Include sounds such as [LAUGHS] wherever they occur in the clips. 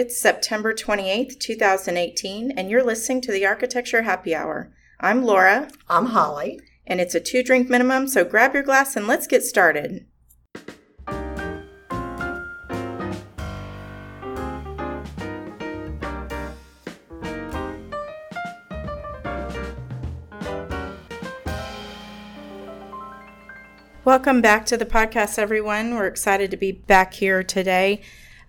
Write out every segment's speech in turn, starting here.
It's September 28th, 2018, and you're listening to the Architecture Happy Hour. I'm Laura. I'm Holly. And it's a two drink minimum, so grab your glass and let's get started. Welcome back to the podcast, everyone. We're excited to be back here today.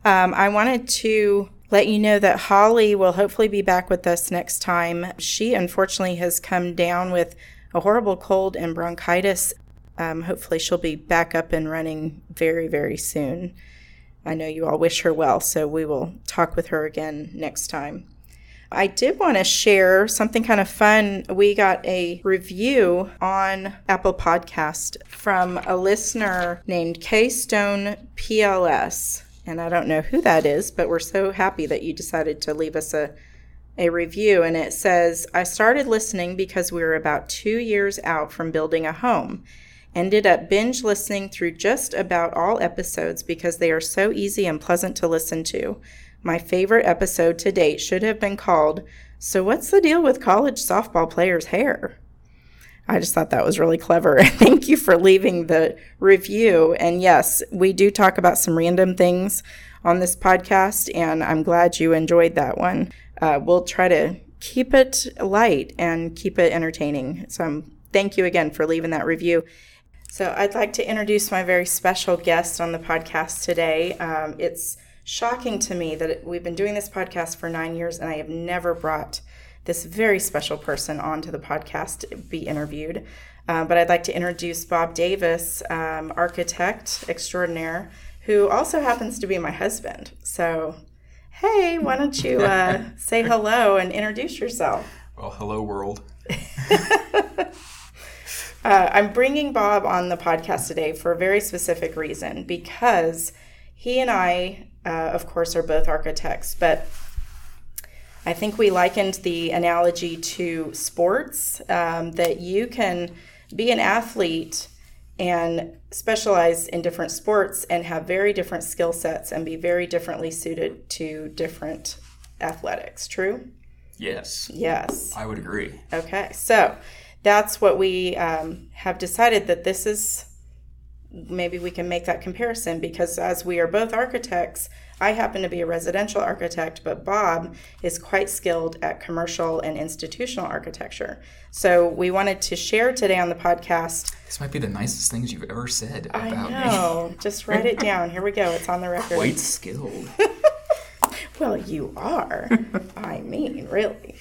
Um, I wanted to let you know that Holly will hopefully be back with us next time. She unfortunately has come down with a horrible cold and bronchitis. Um, hopefully, she'll be back up and running very, very soon. I know you all wish her well, so we will talk with her again next time. I did want to share something kind of fun. We got a review on Apple Podcast from a listener named K Stone PLS and I don't know who that is, but we're so happy that you decided to leave us a a review and it says, I started listening because we were about two years out from building a home. Ended up binge listening through just about all episodes because they are so easy and pleasant to listen to. My favorite episode to date should have been called, So What's the Deal with College Softball Players' Hair? I just thought that was really clever. [LAUGHS] Thank you for leaving the review. And yes, we do talk about some random things on this podcast, and I'm glad you enjoyed that one. Uh, we'll try to keep it light and keep it entertaining. So um, thank you again for leaving that review. So I'd like to introduce my very special guest on the podcast today. Um, it's shocking to me that we've been doing this podcast for nine years, and I have never brought this very special person onto the podcast to be interviewed. Uh, but I'd like to introduce Bob Davis, um, architect extraordinaire, who also happens to be my husband. So, hey, why don't you uh, [LAUGHS] say hello and introduce yourself? Well, hello, world. [LAUGHS] Uh, I'm bringing Bob on the podcast today for a very specific reason because he and I, uh, of course, are both architects, but I think we likened the analogy to sports um, that you can be an athlete and specialize in different sports and have very different skill sets and be very differently suited to different athletics. True? Yes. Yes. I would agree. Okay. So that's what we um, have decided that this is maybe we can make that comparison because as we are both architects, I happen to be a residential architect, but Bob is quite skilled at commercial and institutional architecture. So we wanted to share today on the podcast. This might be the nicest things you've ever said about I know. me. Just write it down. Here we go. It's on the [LAUGHS] record. Quite skilled. [LAUGHS] well, you are. I mean, really.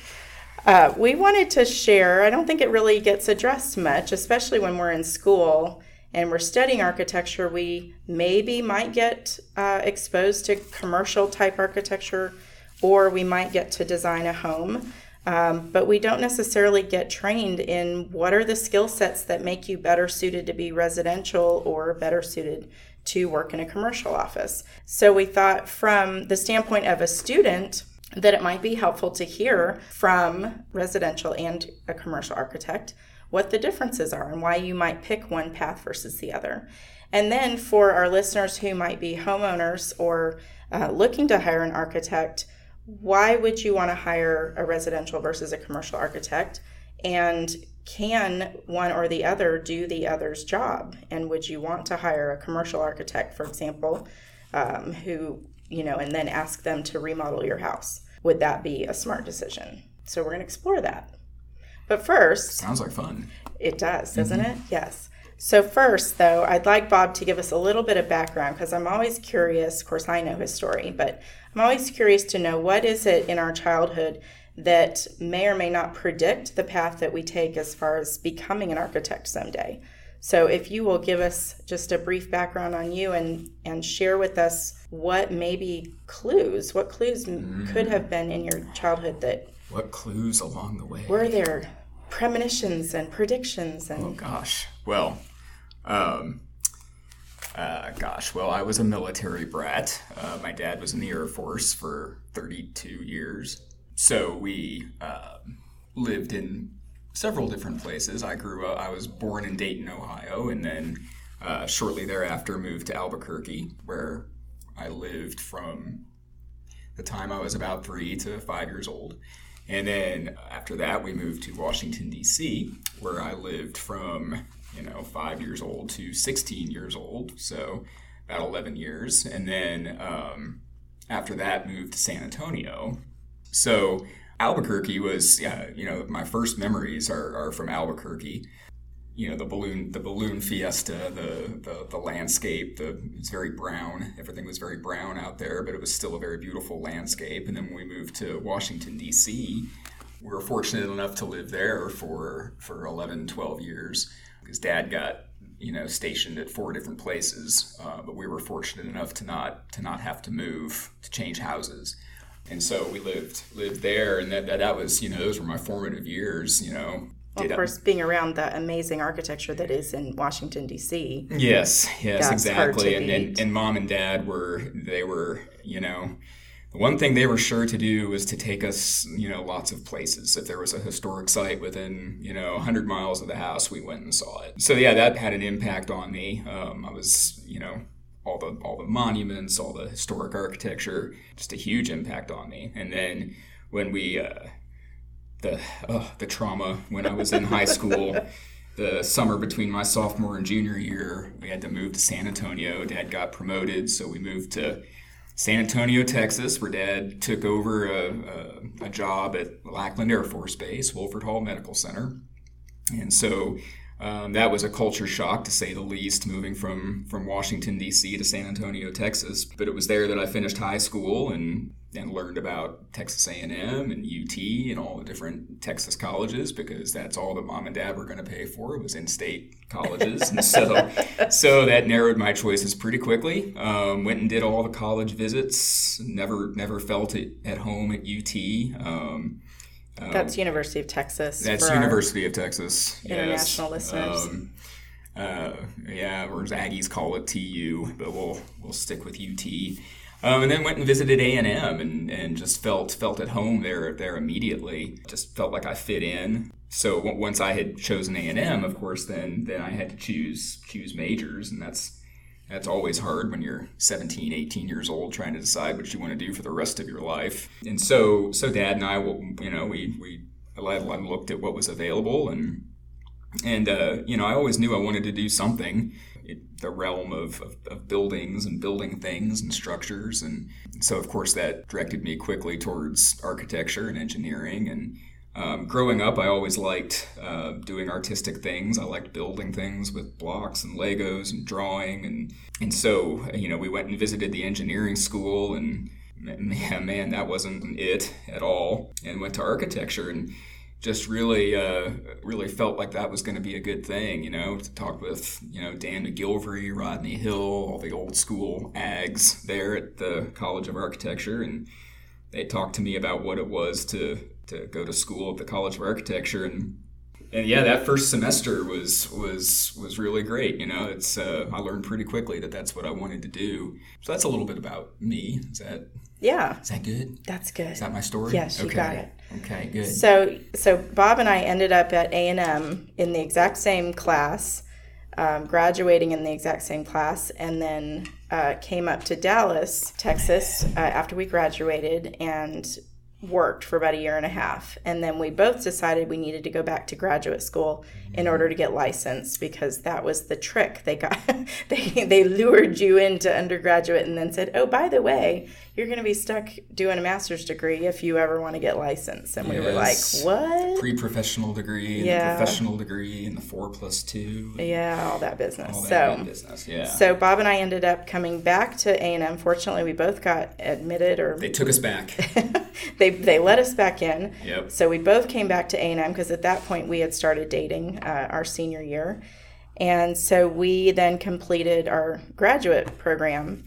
Uh, we wanted to share, I don't think it really gets addressed much, especially when we're in school and we're studying architecture, we maybe might get uh, exposed to commercial type architecture or we might get to design a home. Um, but we don't necessarily get trained in what are the skill sets that make you better suited to be residential or better suited to work in a commercial office. So we thought, from the standpoint of a student, that it might be helpful to hear from residential and a commercial architect what the differences are and why you might pick one path versus the other. And then for our listeners who might be homeowners or uh, looking to hire an architect, why would you want to hire a residential versus a commercial architect? And can one or the other do the other's job? And would you want to hire a commercial architect, for example, um, who, you know, and then ask them to remodel your house? Would that be a smart decision? So we're going to explore that. But first, sounds like fun. It does, doesn't mm-hmm. it? Yes. So, first, though, I'd like Bob to give us a little bit of background because I'm always curious. Of course, I know his story, but I'm always curious to know what is it in our childhood that may or may not predict the path that we take as far as becoming an architect someday. So, if you will give us just a brief background on you and, and share with us what maybe clues, what clues mm. could have been in your childhood that. What clues along the way? Were there premonitions and predictions and oh gosh. Well um, uh, gosh. Well i was a military brat. Uh, my dad was in the air force for 32 years. So we uh, lived in several different places. I grew up i was born in dayton ohio and then uh, shortly thereafter moved to albuquerque where i lived from the time I was about three to five years old. And then after that, we moved to Washington, D.C., where I lived from, you know, five years old to 16 years old. So about 11 years. And then um, after that, moved to San Antonio. So Albuquerque was, uh, you know, my first memories are, are from Albuquerque you know the balloon the balloon fiesta the the, the landscape the it's very brown. Everything was very brown out there but it was still a very beautiful landscape. And then when we moved to washington d.c we were fortunate enough to live there for for 11 12 years. Because dad got you know stationed at four different places uh, but we were fortunate enough to not to not have to move to change houses. And so we lived lived there and that, that, that was you know those were my formative years you know well, of course, being around the amazing architecture that is in Washington D.C. Yes, yes, exactly. And, and, and mom and dad were they were you know the one thing they were sure to do was to take us you know lots of places. If there was a historic site within you know 100 miles of the house, we went and saw it. So yeah, that had an impact on me. Um, I was you know all the all the monuments, all the historic architecture, just a huge impact on me. And then when we uh, the uh, the trauma when I was in high school. the summer between my sophomore and junior year, we had to move to San Antonio. Dad got promoted, so we moved to San Antonio, Texas, where Dad took over a, a, a job at Lackland Air Force Base, Wilford Hall Medical Center. And so um, that was a culture shock, to say the least, moving from, from Washington, D.C. to San Antonio, Texas. But it was there that I finished high school and and learned about Texas A&M and UT and all the different Texas colleges because that's all that mom and dad were going to pay for it was in-state colleges, and so so that narrowed my choices pretty quickly. Um, went and did all the college visits. Never never felt it at home at UT. Um, um, that's University of Texas. That's University of Texas. International yes. listeners. Um, uh, yeah, or as Aggies call it, TU, but we'll we'll stick with UT. Um, and then went and visited A and M, and just felt felt at home there there immediately. Just felt like I fit in. So w- once I had chosen A and M, of course, then then I had to choose choose majors, and that's that's always hard when you're 17, 18 years old trying to decide what you want to do for the rest of your life. And so so Dad and I, you know, we we I looked at what was available and and uh, you know I always knew I wanted to do something in the realm of, of, of, buildings and building things and structures. And so, of course, that directed me quickly towards architecture and engineering. And um, growing up, I always liked uh, doing artistic things. I liked building things with blocks and Legos and drawing. And, and so, you know, we went and visited the engineering school and man, man, that wasn't it at all. And went to architecture and just really uh, really felt like that was going to be a good thing, you know, to talk with, you know, Dan MacGilvray, Rodney Hill, all the old school ags there at the College of Architecture. And they talked to me about what it was to, to go to school at the College of Architecture. And, and yeah, that first semester was, was, was really great. You know, it's, uh, I learned pretty quickly that that's what I wanted to do. So that's a little bit about me. Is that, yeah. Is that good? That's good. Is that my story? Yes, you okay. got it. Okay, good. So, so Bob and I ended up at A and M in the exact same class, um, graduating in the exact same class, and then uh, came up to Dallas, Texas, uh, after we graduated, and worked for about a year and a half. And then we both decided we needed to go back to graduate school in order to get licensed because that was the trick. They got [LAUGHS] they they lured you into undergraduate and then said oh by the way you're going to be stuck doing a master's degree if you ever want to get licensed and yes. we were like what pre-professional degree yeah. the professional degree and the four plus two yeah all that business all that so business yeah so bob and i ended up coming back to a&m fortunately we both got admitted or they took us back [LAUGHS] they they let us back in. Yep. So we both came back to A and M because at that point we had started dating uh, our senior year, and so we then completed our graduate program.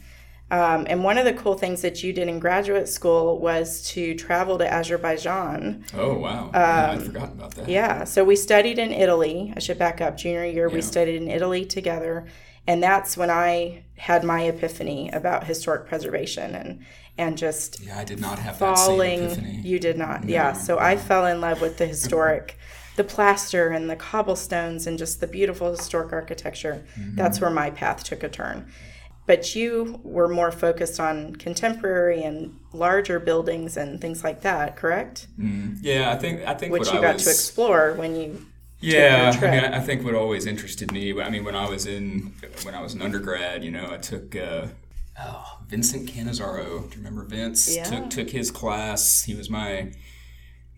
Um, and one of the cool things that you did in graduate school was to travel to Azerbaijan. Oh, wow. Um, yeah, I'd forgotten about that. Yeah. So we studied in Italy. I should back up. Junior year, yeah. we studied in Italy together. And that's when I had my epiphany about historic preservation and and just yeah, I did not have falling. You did not, no, yeah. So no. I fell in love with the historic, [LAUGHS] the plaster and the cobblestones and just the beautiful historic architecture. Mm-hmm. That's where my path took a turn. But you were more focused on contemporary and larger buildings and things like that, correct? Mm, yeah, I think I think which what you I got was, to explore when you. Yeah, I mean. I think what always interested me. I mean, when I was in when I was an undergrad, you know, I took. Uh, Oh, Vincent Canizaro. Do you remember Vince? Yeah. Took took his class. He was my, I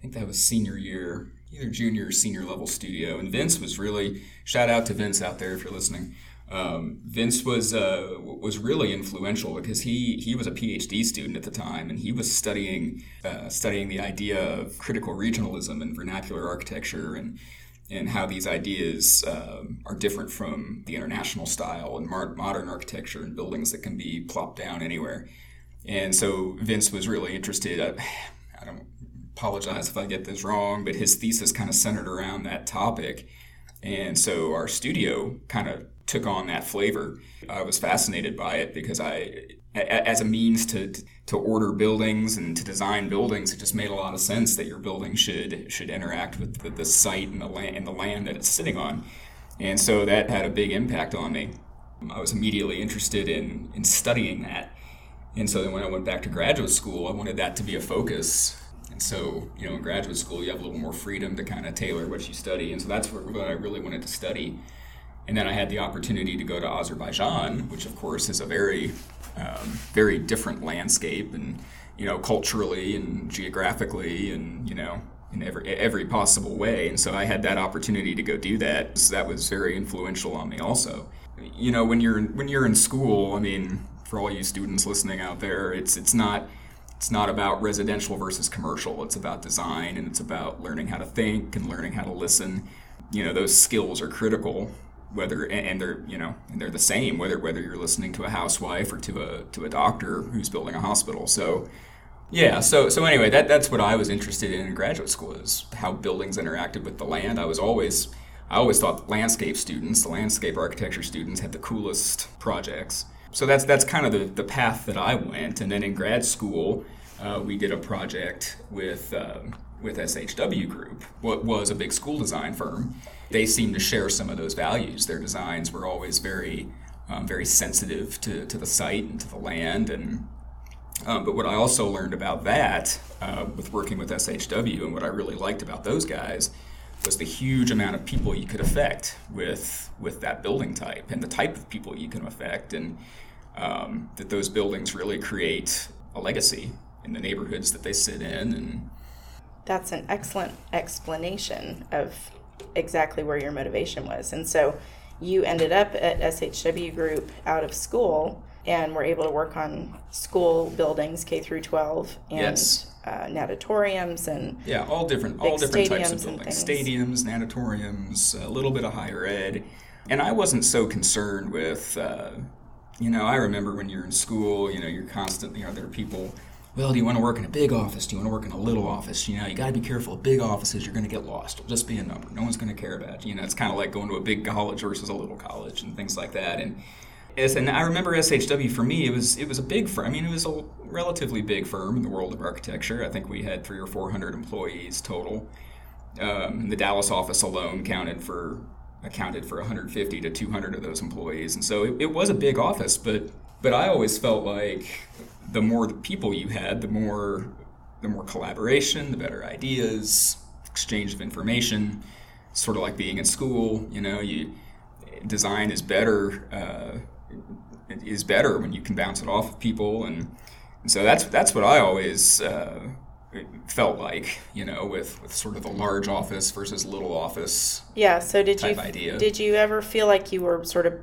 think that was senior year, either junior or senior level studio. And Vince was really shout out to Vince out there if you're listening. Um, Vince was uh, was really influential because he he was a PhD student at the time, and he was studying uh, studying the idea of critical regionalism and vernacular architecture and and how these ideas um, are different from the international style and modern architecture and buildings that can be plopped down anywhere. And so Vince was really interested. I, [SIGHS] I don't apologize if I get this wrong, but his thesis kind of centered around that topic. And so our studio kind of took on that flavor. I was fascinated by it because I, as a means to to order buildings and to design buildings, it just made a lot of sense that your building should should interact with the, the site and the land and the land that it's sitting on. And so that had a big impact on me. I was immediately interested in in studying that. And so then when I went back to graduate school, I wanted that to be a focus. And so, you know, in graduate school, you have a little more freedom to kind of tailor what you study. And so that's what, what I really wanted to study. And then I had the opportunity to go to Azerbaijan, which of course is a very, um, very different landscape, and you know, culturally and geographically, and you know, in every every possible way. And so I had that opportunity to go do that. So that was very influential on me, also. You know, when you're when you're in school, I mean, for all you students listening out there, it's it's not it's not about residential versus commercial. It's about design and it's about learning how to think and learning how to listen. You know, those skills are critical whether and they're you know and they're the same whether whether you're listening to a housewife or to a to a doctor who's building a hospital. So yeah, so so anyway, that that's what I was interested in in graduate school is how buildings interacted with the land. I was always I always thought landscape students, the landscape architecture students, had the coolest projects. So that's that's kind of the, the path that I went. And then in grad school, uh, we did a project with um, with SHW Group, what was a big school design firm. They seemed to share some of those values. Their designs were always very um, very sensitive to, to the site and to the land and um, but what I also learned about that uh, with working with SHW and what I really liked about those guys was the huge amount of people you could affect with with that building type and the type of people you can affect and um, that those buildings really create a legacy in the neighborhoods that they sit in and That's an excellent explanation of exactly where your motivation was. And so you ended up at SHW Group out of school and were able to work on school buildings K through 12 and Yes. uh, natatoriums and Yeah, all different, all different types of buildings. Stadiums, natatoriums, a little bit of higher ed. And I wasn't so concerned with, uh, you know, I remember when you're in school, you know, you're constantly, you know, there are people, well, do you want to work in a big office? Do you want to work in a little office? You know, you got to be careful. Big offices, you're going to get lost. It'll just be a number. No one's going to care about you. You know, it's kind of like going to a big college versus a little college and things like that. And Yes, and I remember SHW for me. It was it was a big firm. I mean, it was a relatively big firm in the world of architecture. I think we had three or four hundred employees total. Um, the Dallas office alone counted for accounted for 150 to 200 of those employees, and so it, it was a big office. But but I always felt like the more the people you had, the more the more collaboration, the better ideas, exchange of information. Sort of like being in school, you know, you design is better uh, is better when you can bounce it off of people, and, and so that's that's what I always uh, felt like, you know, with, with sort of the large office versus little office. yeah. So did you idea. did you ever feel like you were sort of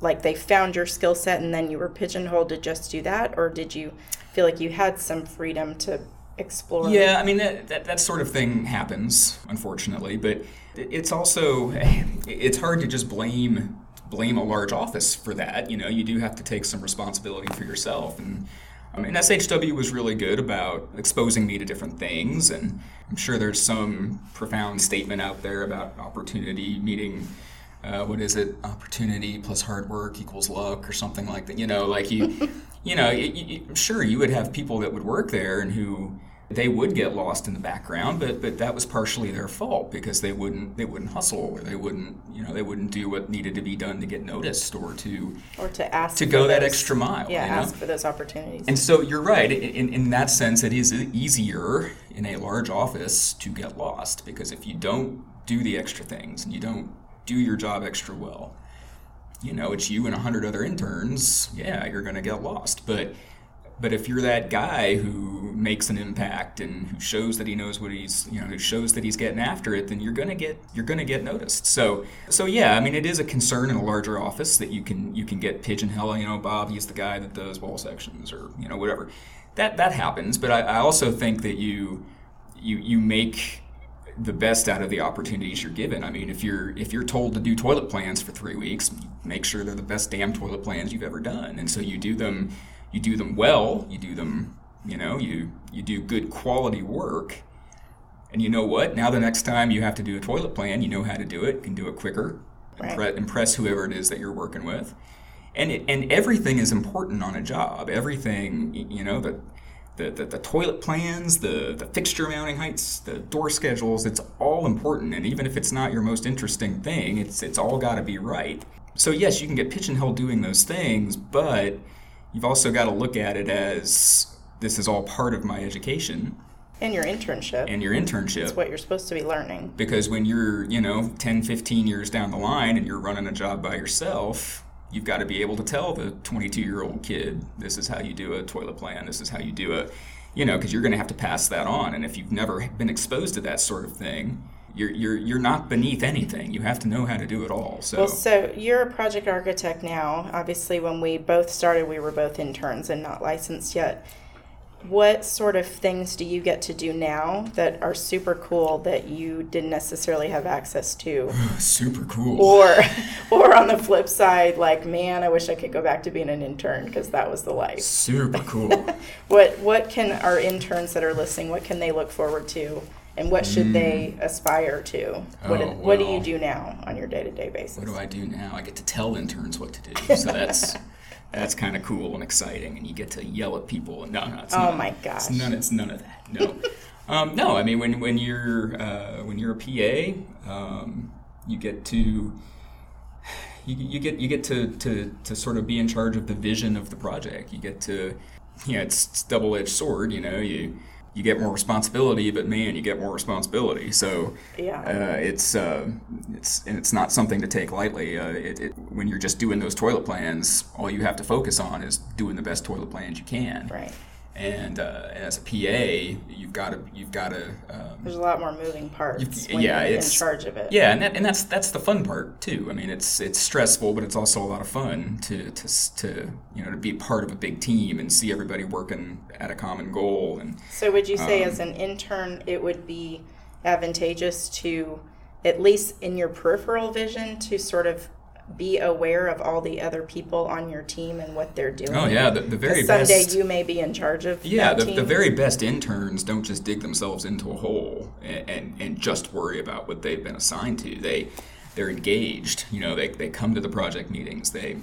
like they found your skill set and then you were pigeonholed to just do that, or did you feel like you had some freedom to explore? Yeah, I mean that, that that sort of thing happens, unfortunately, but it's also [LAUGHS] it's hard to just blame blame a large office for that. You know, you do have to take some responsibility for yourself and. I mean, SHW was really good about exposing me to different things, and I'm sure there's some profound statement out there about opportunity meeting. Uh, what is it? Opportunity plus hard work equals luck, or something like that. You know, like you, [LAUGHS] you know, you, you, sure you would have people that would work there and who they would get lost in the background, but but that was partially their fault because they wouldn't they wouldn't hustle or they wouldn't you know they wouldn't do what needed to be done to get noticed or to or to ask to go that extra mile. Yeah, you know? ask for those opportunities. And so you're right. In, in that sense, it is easier in a large office to get lost because if you don't do the extra things and you don't do your job extra well, you know, it's you and a hundred other interns. Yeah, you're going to get lost. But but if you're that guy who makes an impact and who shows that he knows what he's, you know, who shows that he's getting after it, then you're gonna get you're gonna get noticed. So so yeah, I mean, it is a concern in a larger office that you can you can get pigeonholed. You know, Bob, he's the guy that does wall sections or you know whatever. That that happens. But I, I also think that you you you make the best out of the opportunities you're given. I mean, if you're if you're told to do toilet plans for three weeks, make sure they're the best damn toilet plans you've ever done, and so you do them you do them well, you do them, you know, you you do good quality work. And you know what? Now the next time you have to do a toilet plan, you know how to do it. You can do it quicker. Right. Impre- impress whoever it is that you're working with. And it, and everything is important on a job. Everything, you know, the the, the, the, toilet plans, the, the fixture mounting heights, the door schedules, it's all important. And even if it's not your most interesting thing, it's, it's all got to be right. So, yes, you can get pigeonholed doing those things, but you've also got to look at it as this is all part of my education and your internship and your internship it's what you're supposed to be learning because when you're you know 10 15 years down the line and you're running a job by yourself you've got to be able to tell the 22 year old kid this is how you do a toilet plan this is how you do a you know because you're going to have to pass that on and if you've never been exposed to that sort of thing you're, you're, you're not beneath anything. You have to know how to do it all. So. Well, so you're a project architect now. Obviously, when we both started, we were both interns and not licensed yet. What sort of things do you get to do now that are super cool that you didn't necessarily have access to? [SIGHS] super cool. Or, [LAUGHS] or on the flip side, like, man, I wish I could go back to being an intern because that was the life. Super cool. [LAUGHS] what What can our interns that are listening? What can they look forward to? And what should mm. they aspire to? What, oh, do, what do you do now on your day to day basis? What do I do now? I get to tell interns what to do, [LAUGHS] so that's that's kind of cool and exciting, and you get to yell at people. And no, no, it's oh none, my gosh, it's none, it's none of that. No, [LAUGHS] um, no. I mean, when when you're uh, when you're a PA, um, you get to you, you get you get to, to to sort of be in charge of the vision of the project. You get to you know, it's, it's double edged sword. You know, you you get more responsibility, but man, you get more responsibility. So yeah, uh, it's uh, it's and it's not something to take lightly. Uh, it, it, when you're just doing those toilet plans, all you have to focus on is doing the best toilet plans you can. Right. And uh, as a PA, you've got to you've got to. Um, There's a lot more moving parts. when yeah, you're it's in charge of it. Yeah, and that, and that's that's the fun part too. I mean, it's it's stressful, but it's also a lot of fun to to to you know to be part of a big team and see everybody working at a common goal. And so, would you say um, as an intern, it would be advantageous to at least in your peripheral vision to sort of be aware of all the other people on your team and what they're doing. Oh yeah, the, the very someday best. you may be in charge of. Yeah, the, the very best interns don't just dig themselves into a hole and, and, and just worry about what they've been assigned to. They they're engaged. You know, they, they come to the project meetings. They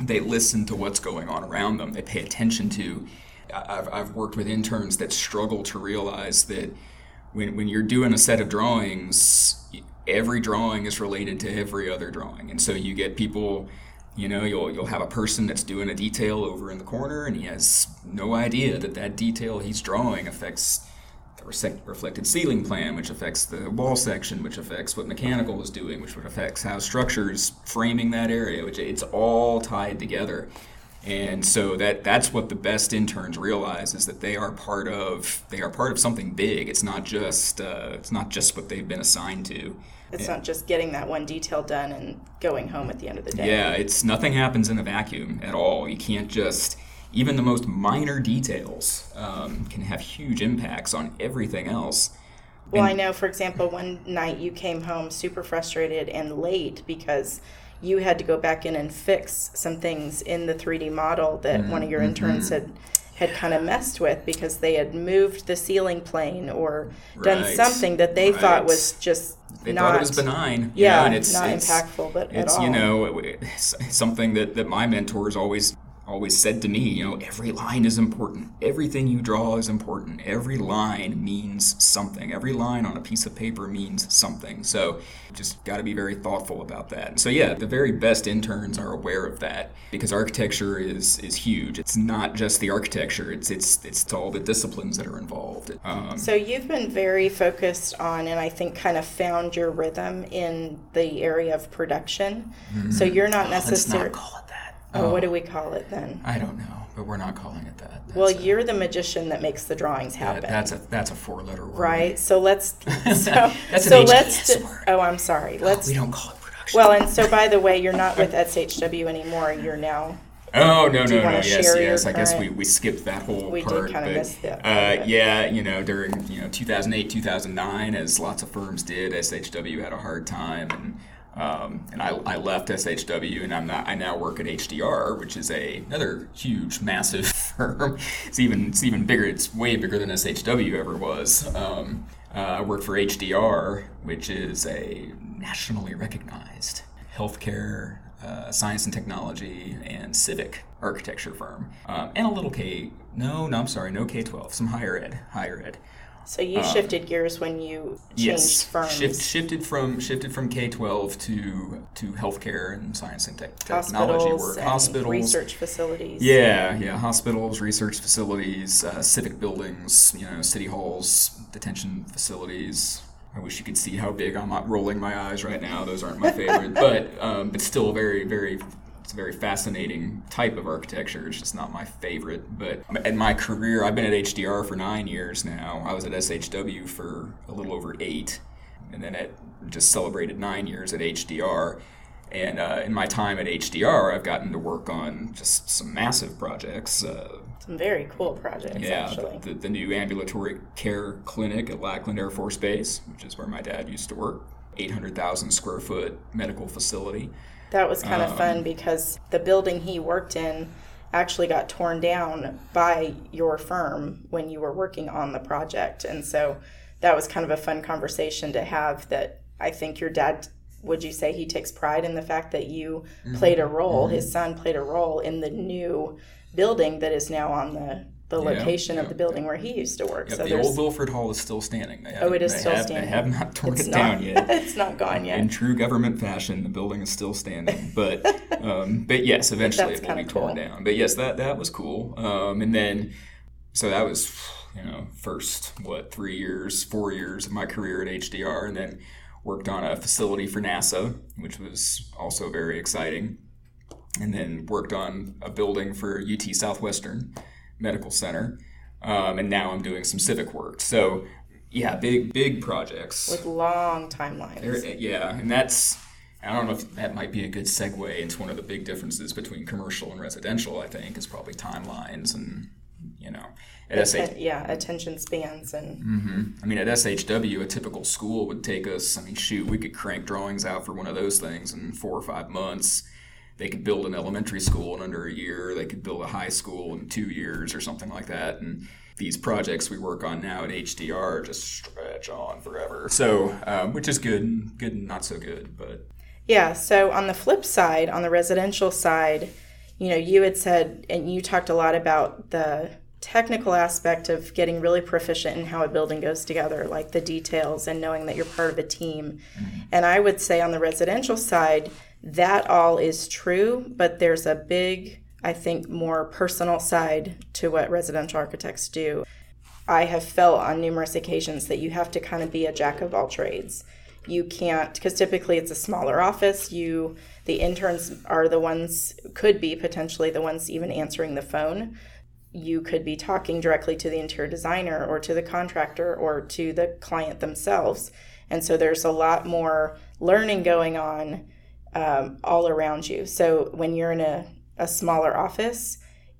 they listen to what's going on around them. They pay attention to. I've, I've worked with interns that struggle to realize that when, when you're doing a set of drawings, every drawing is related to every other drawing. And so you get people, you know, you'll, you'll have a person that's doing a detail over in the corner and he has no idea that that detail he's drawing affects the reflected ceiling plan, which affects the wall section, which affects what mechanical is doing, which affects how structures framing that area, which it's all tied together. And so that that's what the best interns realize is that they are part of they are part of something big. It's not just uh, it's not just what they've been assigned to. It's not just getting that one detail done and going home at the end of the day. Yeah, it's nothing happens in a vacuum at all. You can't just even the most minor details um, can have huge impacts on everything else. Well, and, I know, for example, one night you came home super frustrated and late because you had to go back in and fix some things in the 3D model that mm-hmm, one of your interns mm-hmm. had had kind of messed with because they had moved the ceiling plane or done something that they right. thought was just they not, thought it was benign. Yeah, know, and it's, not it's, impactful, but it's at all. you know it's something that that my mentors always always said to me, you know, every line is important. Everything you draw is important. Every line means something. Every line on a piece of paper means something. So just got to be very thoughtful about that. So yeah, the very best interns are aware of that because architecture is is huge. It's not just the architecture. It's it's it's all the disciplines that are involved. Um, so you've been very focused on, and I think kind of found your rhythm in the area of production. Mm-hmm. So you're not necessarily. call it that. Oh, what do we call it then? I don't know, but we're not calling it that. That's well, you're the magician that makes the drawings happen. That, that's a that's a four letter word. Right. So let's [LAUGHS] so, so let's word. Oh, I'm sorry. Let's we don't call it production. Well, and so by the way, you're not with SHW anymore. You're now [LAUGHS] Oh no no no yes yes I guess we, we skipped that whole we part. did kind of miss that. Uh, yeah, you know during you know 2008 2009 as lots of firms did, SHW had a hard time and um, and I, I, left SHW and I'm not, I now work at HDR, which is a another huge, massive [LAUGHS] firm. It's even it's even bigger. It's way bigger than SHW ever was. Um, uh, I work for HDR, which is a nationally recognized healthcare, uh, science and technology, and civic architecture firm, um, and a little K. No, no, I'm sorry, no K twelve, some higher ed, higher ed. So you um, shifted gears when you changed yes, firms. Shift, shifted from shifted from K twelve to to healthcare and science and te- technology work. Hospitals, research facilities. Yeah, yeah, hospitals, research facilities, uh, civic buildings, you know, city halls, detention facilities. I wish you could see how big I'm rolling my eyes right now. Those aren't my favorite, [LAUGHS] but um, but still very very it's a very fascinating type of architecture. It's just not my favorite. But in my career, I've been at HDR for nine years now. I was at SHW for a little over eight, and then it just celebrated nine years at HDR. And uh, in my time at HDR, I've gotten to work on just some massive projects. Uh, some very cool projects, yeah, the, the, the, new ambulatory care clinic at Lackland Air Force Base, which is where my dad used to work, 800,000 square foot medical facility. That was kind of um, fun because the building he worked in actually got torn down by your firm when you were working on the project. And so that was kind of a fun conversation to have that I think your dad would you say he takes pride in the fact that you mm-hmm. played a role, mm-hmm. his son played a role in the new building that is now on the the yeah, location yeah, of the building yeah. where he used to work. so the old Wilford Hall is still standing. oh, it is still have, standing. They have not torn it's it not, down yet. [LAUGHS] it's not gone yet. In true government fashion, the building is still standing. [LAUGHS] But um, but yes, eventually it will be cool. torn down. But yes, that that was cool. Um, and then so that was you know first what three years, four years of my career at HDR, and then worked on a facility for NASA, which was also very exciting. And then worked on a building for UT Southwestern Medical Center, um, and now I'm doing some civic work. So, yeah, big big projects with long timelines. There, yeah, and that's I don't know if that might be a good segue into one of the big differences between commercial and residential. I think is probably timelines and you know at SH- yeah attention spans and mm-hmm. I mean at SHW a typical school would take us I mean shoot we could crank drawings out for one of those things in four or five months they could build an elementary school in under a year, they could build a high school in two years or something like that. And these projects we work on now at HDR just stretch on forever. So, um, which is good, good and not so good, but. Yeah. So on the flip side, on the residential side, you know, you had said, and you talked a lot about the technical aspect of getting really proficient in how a building goes together, like the details and knowing that you're part of a team. Mm-hmm. And I would say on the residential side, that all is true, but there's a big, I think, more personal side to what residential architects do. I have felt on numerous occasions that you have to kind of be a jack of all trades. You can't, because typically it's a smaller office. You, the interns are the ones, could be potentially the ones even answering the phone. You could be talking directly to the interior designer or to the contractor or to the client themselves. And so there's a lot more learning going on um, all around you. So when you're in a, a smaller office,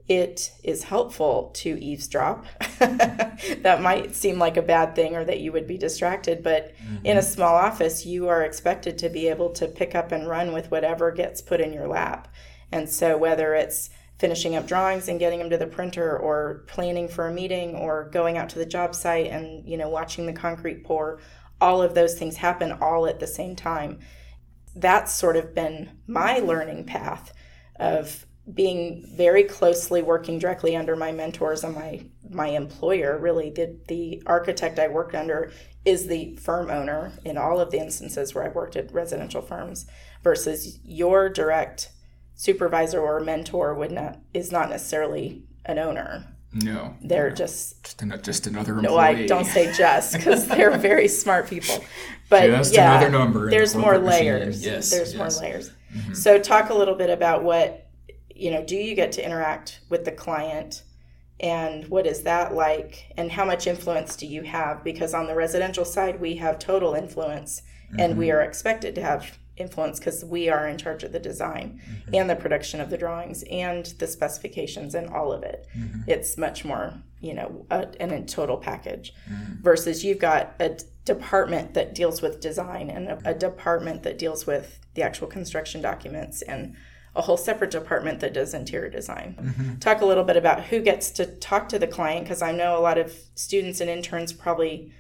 it is helpful to eavesdrop. [LAUGHS] that might seem like a bad thing or that you would be distracted, but mm-hmm. in a small office, you are expected to be able to pick up and run with whatever gets put in your lap. And so, whether it's finishing up drawings and getting them to the printer or planning for a meeting or going out to the job site and you know watching the concrete pour all of those things happen all at the same time that's sort of been my mm-hmm. learning path of being very closely working directly under my mentors and my my employer really the the architect I worked under is the firm owner in all of the instances where I've worked at residential firms versus your direct supervisor or mentor would not is not necessarily an owner. No, They're just just, an, just another employee. no, I don't say just because [LAUGHS] they're very smart people. But Just yeah, another number in the there's more corporate machine. layers. Yes, there's yes. more layers. So talk a little bit about what you know. Do you get to interact with the client, and what is that like, and how much influence do you have? Because on the residential side, we have total influence, and Mm-hmm. we are expected to have influence because we are in charge of the design Mm-hmm. and the production of the drawings and the specifications and all of it. Mm-hmm. It's much more, you know, a, and a total package Mm-hmm. versus you've got a d- department that deals with design and a, a department that deals with the actual construction documents and a whole separate department that does interior design. Mm-hmm. Talk a little bit about who gets to talk to the client because I know a lot of students and interns probably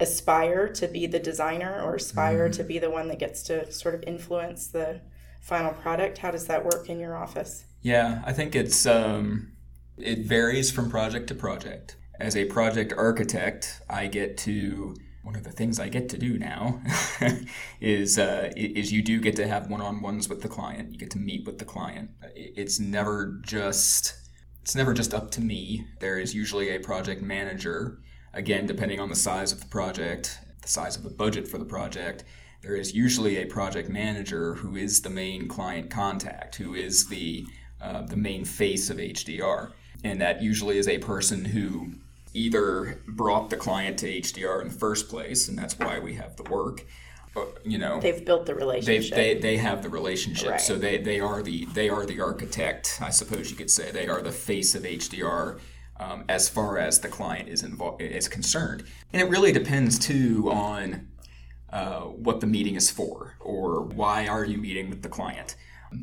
aspire to be the designer or aspire Mm-hmm. to be the one that gets to sort of influence the final product. How does that work in your office? Yeah, I think it's um, it varies from project to project. As a project architect, I get to one of the things I get to do now [LAUGHS] is uh, is you do get to have one-on-ones with the client. You get to meet with the client. It's never just it's never just up to me. There is usually a project manager. Again, depending on the size of the project, the size of the budget for the project, there is usually a project manager who is the main client contact, who is the uh, the main face of HDR, and that usually is a person who either brought the client to HDR in the first place, and that's why we have the work. Or, you know, They've built the relationship. they, they have the relationship Right. so they, they are the they are the architect i suppose you could say they are the face of hdr um, as far as the client is involved is concerned. And it really depends too on uh, what the meeting is for or why are you meeting with the client?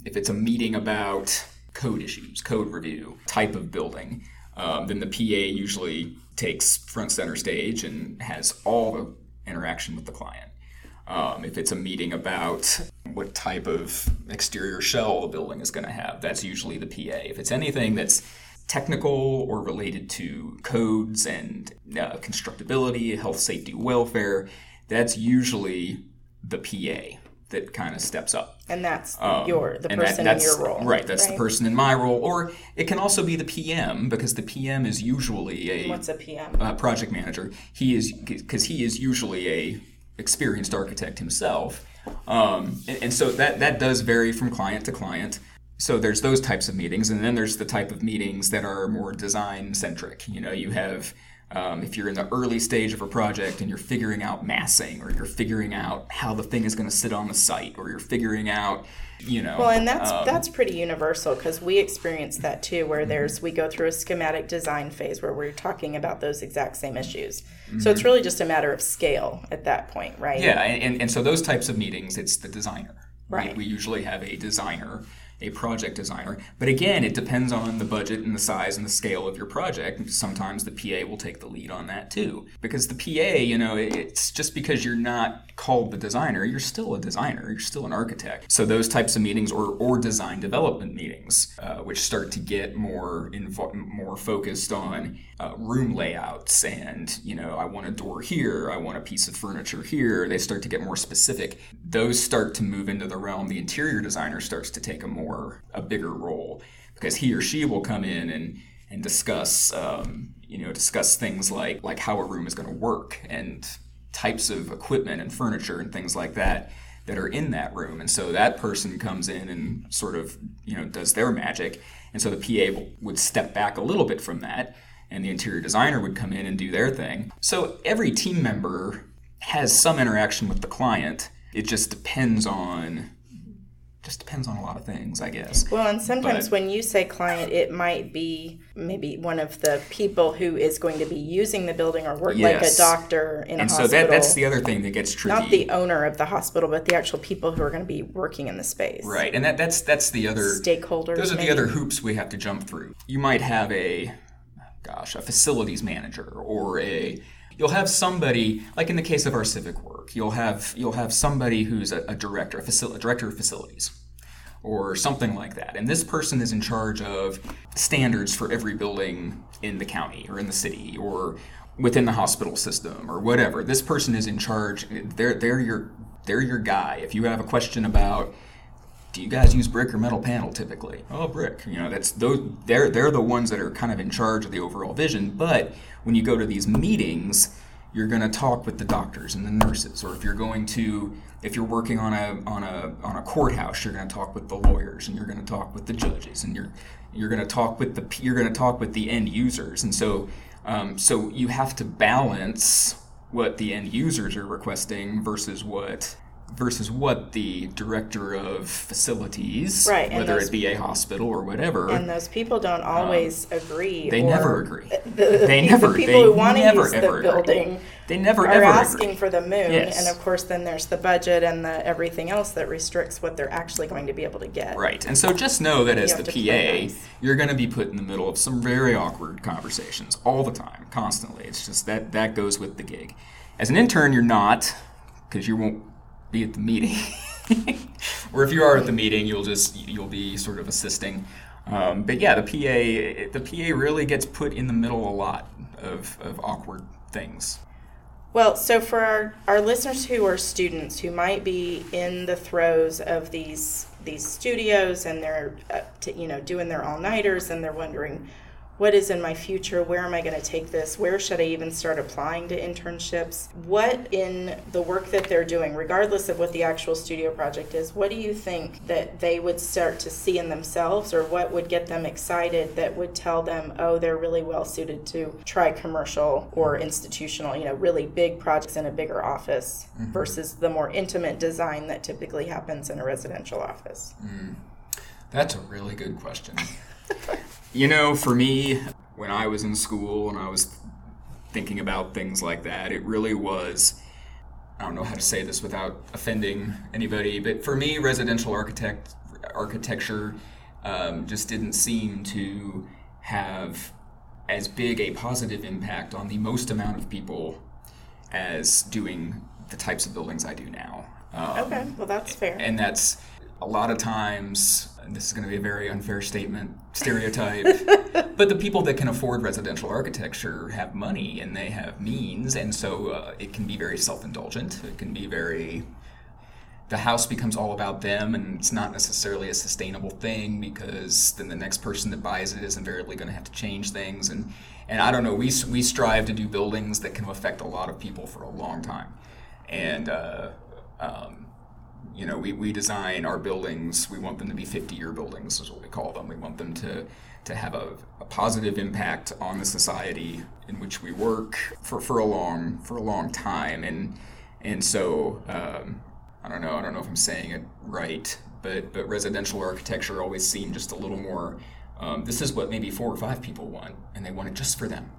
If it's a meeting about code issues code review type of building um, then the pa usually takes front center stage and has all the interaction with the client. Um, if it's a meeting about what type of exterior shell the building is going to have, that's usually the PA. If it's anything that's technical or related to codes and uh, constructability, health, safety, welfare, that's usually the PA that kind of steps up. and that's your the Um, And that- person in your role. Right, that's the person in my role. Or it can also be the PM because the PM is usually a What's a PM? uh, project manager. He is because he is usually a experienced architect himself, um, and, and so that that does vary from client to client. So there's those types of meetings, and then there's the type of meetings that are more design centric. You know, you have um, if you're in the early stage of a project and you're figuring out massing, or you're figuring out how the thing is going to sit on the site, or you're figuring out, you know, Well, and that's um, that's pretty universal because we experience that too, where Mm-hmm. there's we go through a schematic design phase where we're talking about those exact same issues. Mm-hmm. So it's really just a matter of scale at that point, right? Yeah, and, and so those types of meetings, it's the designer. We- Right. We, usually have a designer, a project designer. But again, it depends on the budget and the size and the scale of your project. Sometimes the PA will take the lead on that too. Because the PA, you know, it's just because you're not called the designer, you're still a designer, you're still an architect. So those types of meetings or, or design development meetings, uh, which start to get more invo- more focused on uh, room layouts and, you know, I want a door here, I want a piece of furniture here. They start to get more specific. Those start to move into the realm. The interior designer starts to take a more, a bigger role because he or she will come in and, and discuss, um, you know, discuss things like, like how a room is going to work and types of equipment and furniture and things like that that are in that room. And so that person comes in and sort of, you know, does their magic. And so the PA would step back a little bit from that and the interior designer would come in and do their thing. So every team member has some interaction with the client. It just depends on just depends on a lot of things, I guess. Well, and sometimes But- when you say client, it might be maybe one of the people who is going to be using the building or work like a doctor in And a so hospital. that that's the other thing that gets tricky. not the owner of the hospital, but the actual people who are going to be working in the space. right. And that that's that's the other Stakeholders. Those are maybe. the other hoops we have to jump through. You might have a, gosh, a facilities manager or a. You'll have somebody like in the case of our civic work. You'll have you'll have somebody who's a, a director, a, facil- a director of facilities. Or something like that. And this person is in charge of standards for every building in the county or in the city or within the hospital system or whatever. This person is in charge. They're they're your they're your guy. If you have a question about do you guys use brick or metal panel typically? Oh, brick. You know, that's those they're they're the ones that are kind of in charge of the overall vision. But when you go to these meetings, you're going to talk with the doctors and the nurses, or if you're going to if you're working on a on a on a courthouse, you're going to talk with the lawyers and you're going to talk with the judges and you're you're going to talk with the you're going to talk with the end users. And so um, so you have to balance what the end users are requesting versus what versus what the director of facilities, Right, whether those- it be a hospital or whatever, And those people don't always agree. Um, they or never agree. [LAUGHS] The, They the never- people they who want to never, use the ever agree. building they never are ever asking agree. for the moon, Yes. and of course, then there's the budget and the everything else that restricts what they're actually going to be able to get. Right. And so just know that as the PA, nice. you're going to be put in the middle of some very awkward conversations all the time, constantly. It's just that that goes with the gig. As an intern, you're not because you won't be at the meeting. [LAUGHS] or if you are at the meeting, you'll just you'll be sort of assisting. Um, but yeah, the PA the PA really gets put in the middle a lot of, of awkward things. Well, so for our, our listeners who are students who might be in the throes of these these studios and they're uh, t- you know doing their all nighters and they're wondering what is in my future where am i going to take this where should i even start applying to internships? What in the work that they're doing regardless of what the actual studio project is what do you think that they would start to see in themselves or what would get them excited that would tell them oh they're really well suited to try commercial or institutional you know really big projects in a bigger office mm-hmm. versus the more intimate design that typically happens in a residential office? Mm. That's a really good question. [LAUGHS] you know, for me, when I was in school and I was thinking about things like that, it really was. I don't know how to say this without offending anybody, but for me, residential architect architecture um, just didn't seem to have as big a positive impact on the most amount of people as doing the types of buildings I do now. Um, okay well that's fair and that's a lot of times this is going to be a very unfair statement stereotype. [LAUGHS] But the people that can afford residential architecture have money and they have means and so uh, it can be very self-indulgent. It can be very the house becomes all about them and it's not necessarily a sustainable thing because then the next person that buys it is invariably going to have to change things. And and I don't know we we strive to do buildings that can affect a lot of people for a long time. And uh, um, you know we, we design our buildings we want them to be 50 year buildings is what we call them. We want them to to have a, a positive impact on the society in which we work for, for a long for a long time. And and so um, I don't know I don't know if I'm saying it right but but residential architecture always seemed just a little more um, this is what maybe four or five people want and they want it just for them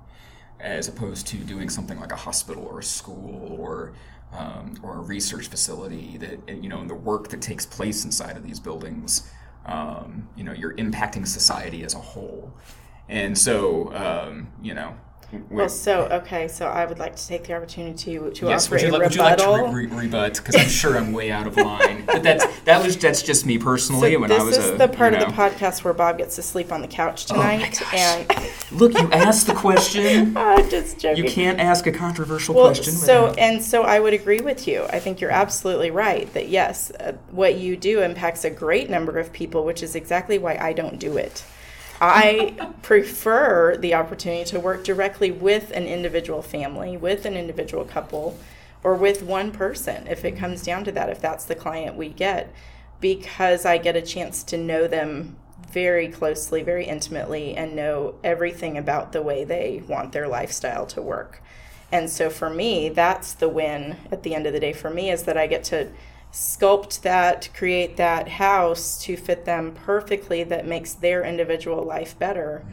as opposed to doing something like a hospital or a school or um, or a research facility that you know and the work that takes place inside of these buildings um, you know you're impacting society as a whole. And so um, you know well so okay so i would like to take the opportunity to to Yes, offer would you, a li- would you like to re- re- rebut? Because I'm sure I'm way out of line. But that's that was that's just me personally. So when this I was this is a, the part you of the podcast where Bob gets to sleep on the couch Oh my tonight, gosh. and Look, you asked the question. [LAUGHS] I'm just joking. You can't ask a controversial Well, question. so without- and so, I would agree with you. I think you're absolutely right that yes, uh, what you do impacts a great number of people, which is exactly why I don't do it. I prefer the opportunity to work directly with an individual family, with an individual couple, or with one person if it comes down to that, if that's the client we get, because I get a chance to know them very closely, very intimately, and know everything about the way they want their lifestyle to work. And so for me, that's the win at the end of the day for me is that I get to sculpt that, create that house to fit them perfectly that makes their individual life better,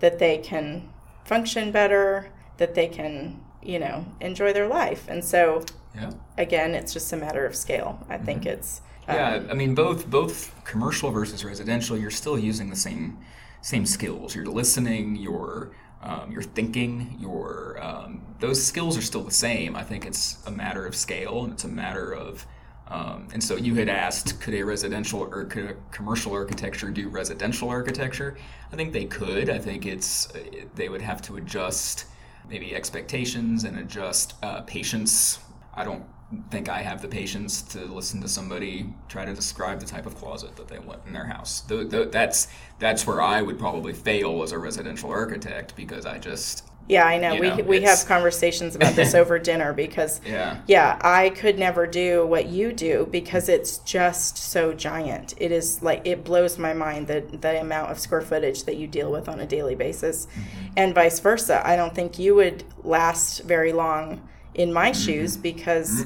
that they can function better, that they can, you know, enjoy their life. And so yeah. again, it's just a matter of scale. I think it's um, Yeah, I mean both both commercial versus residential, you're still using the same same skills. You're listening, you're um, you're thinking, your um, those skills are still the same. I think it's a matter of scale and it's a matter of Um, and so you had asked, could a residential or could commercial architecture do residential architecture? I think they could. I think it's they would have to adjust maybe expectations and adjust uh, patience. I don't think I have the patience to listen to somebody try to describe the type of closet that they want in their house. The, the, that's that's where I would probably fail as a residential architect because I just yeah, I know. we know, we have [LAUGHS] conversations about this over [LAUGHS] dinner because yeah. yeah, I could never do what you do because it's just so giant. It is like it blows my mind the the amount of square footage that you deal with on a daily basis. Mm-hmm. And vice versa. I don't think you would last very long in my mm-hmm. shoes because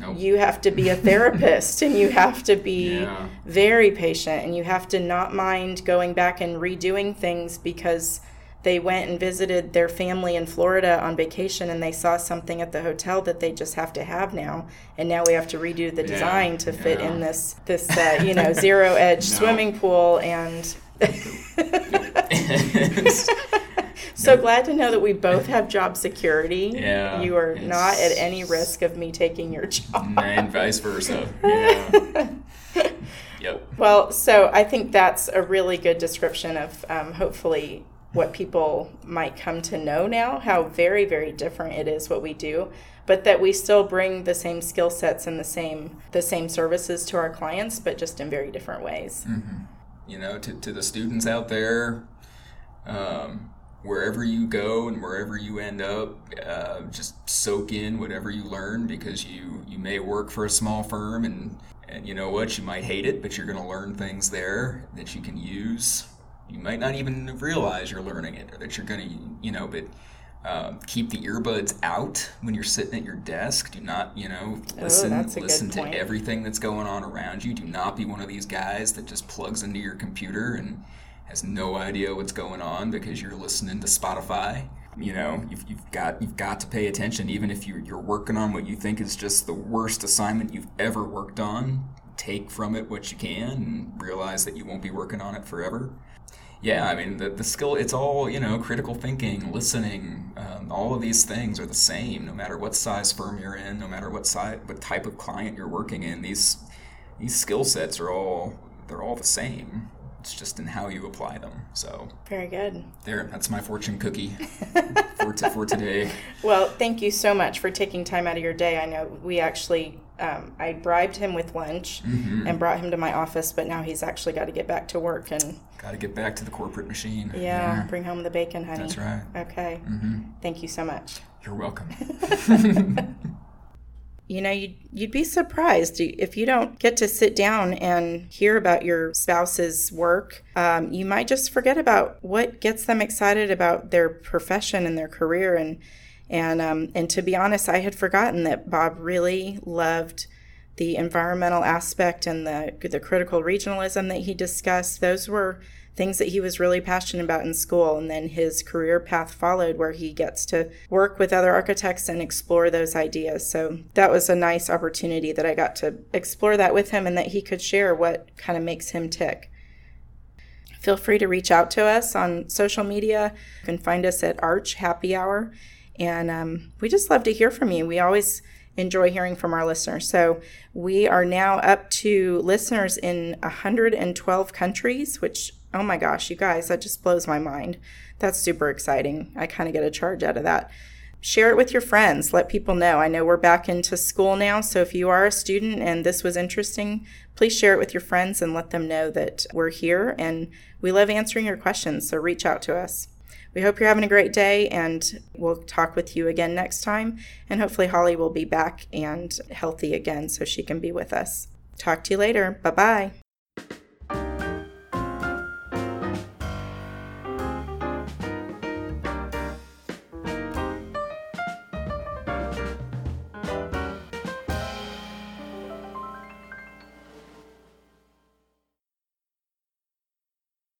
nope. you have to be a therapist and you have to be [LAUGHS] yeah. very patient and you have to not mind going back and redoing things because they went and visited their family in Florida on vacation and they saw something at the hotel that they just have to have now and now we have to redo the yeah, design to fit yeah. in this this uh, you know zero [LAUGHS] edge no. swimming pool and [LAUGHS] so glad to know that we both have job security. Yeah. You are not at any risk of me taking your job. And vice versa. [LAUGHS] Yeah. yep. Well, so I think that's a really good description of um, hopefully what people might come to know now, how very, very different it is what we do, but that we still bring the same skill sets and the same the same services to our clients, but just in very different ways. Mm-hmm. You know, to, to the students out there, um, wherever you go and wherever you end up, uh, just soak in whatever you learn because you, you may work for a small firm and, and you know what, you might hate it, but you're going to learn things there that you can use you might not even realize you're learning it or that you're going to, you know, but um, keep the earbuds out when you're sitting at your desk. Do not, you know, listen listen to everything that's going on around you. Do not be one of these guys that just plugs into your computer and has no idea what's going on because you're listening to Spotify. You know, you've, you've got you've got to pay attention, even if you're, you're working on what you think is just the worst assignment you've ever worked on. Take from it what you can and realize that you won't be working on it forever yeah, I mean, the, the skill, it's all, you know, critical thinking, listening, um, all of these things are the same no matter what size firm you're in, no matter what size, what type of client you're working in. These, these skill sets are all, they're all the same. It's just in how you apply them. So very good. There, that's my fortune cookie [LAUGHS] for, t- for today. Well, thank you so much for taking time out of your day. I know we actually um, I bribed him with lunch mm-hmm. and brought him to my office, but now he's actually got to get back to work and got to get back to the corporate machine. Yeah, yeah, bring home the bacon, honey. That's right. Okay. Mm-hmm. Thank you so much. You're welcome. [LAUGHS] [LAUGHS] you know, you'd, you'd be surprised if you don't get to sit down and hear about your spouse's work. Um, you might just forget about what gets them excited about their profession and their career and and um, and to be honest, I had forgotten that Bob really loved the environmental aspect and the the critical regionalism that he discussed. Those were things that he was really passionate about in school. And then his career path followed where he gets to work with other architects and explore those ideas. So that was a nice opportunity that i got to explore that with him and that he could share what kind of makes him tick. Feel free to reach out to us on social media. You can find us at arch happy hour and um, we just love to hear from you. We always enjoy hearing from our listeners. So we are now up to listeners in 112 countries, which, oh my gosh, you guys, that just blows my mind. That's super exciting. I kind of get a charge out of that. Share it with your friends. Let people know. I know we're back into school now. So if you are a student and this was interesting, please share it with your friends and let them know that we're here and we love answering your questions. So reach out to us. We hope you're having a great day, and we'll talk with you again next time. And hopefully, Holly will be back and healthy again so she can be with us. Talk to you later. Bye bye.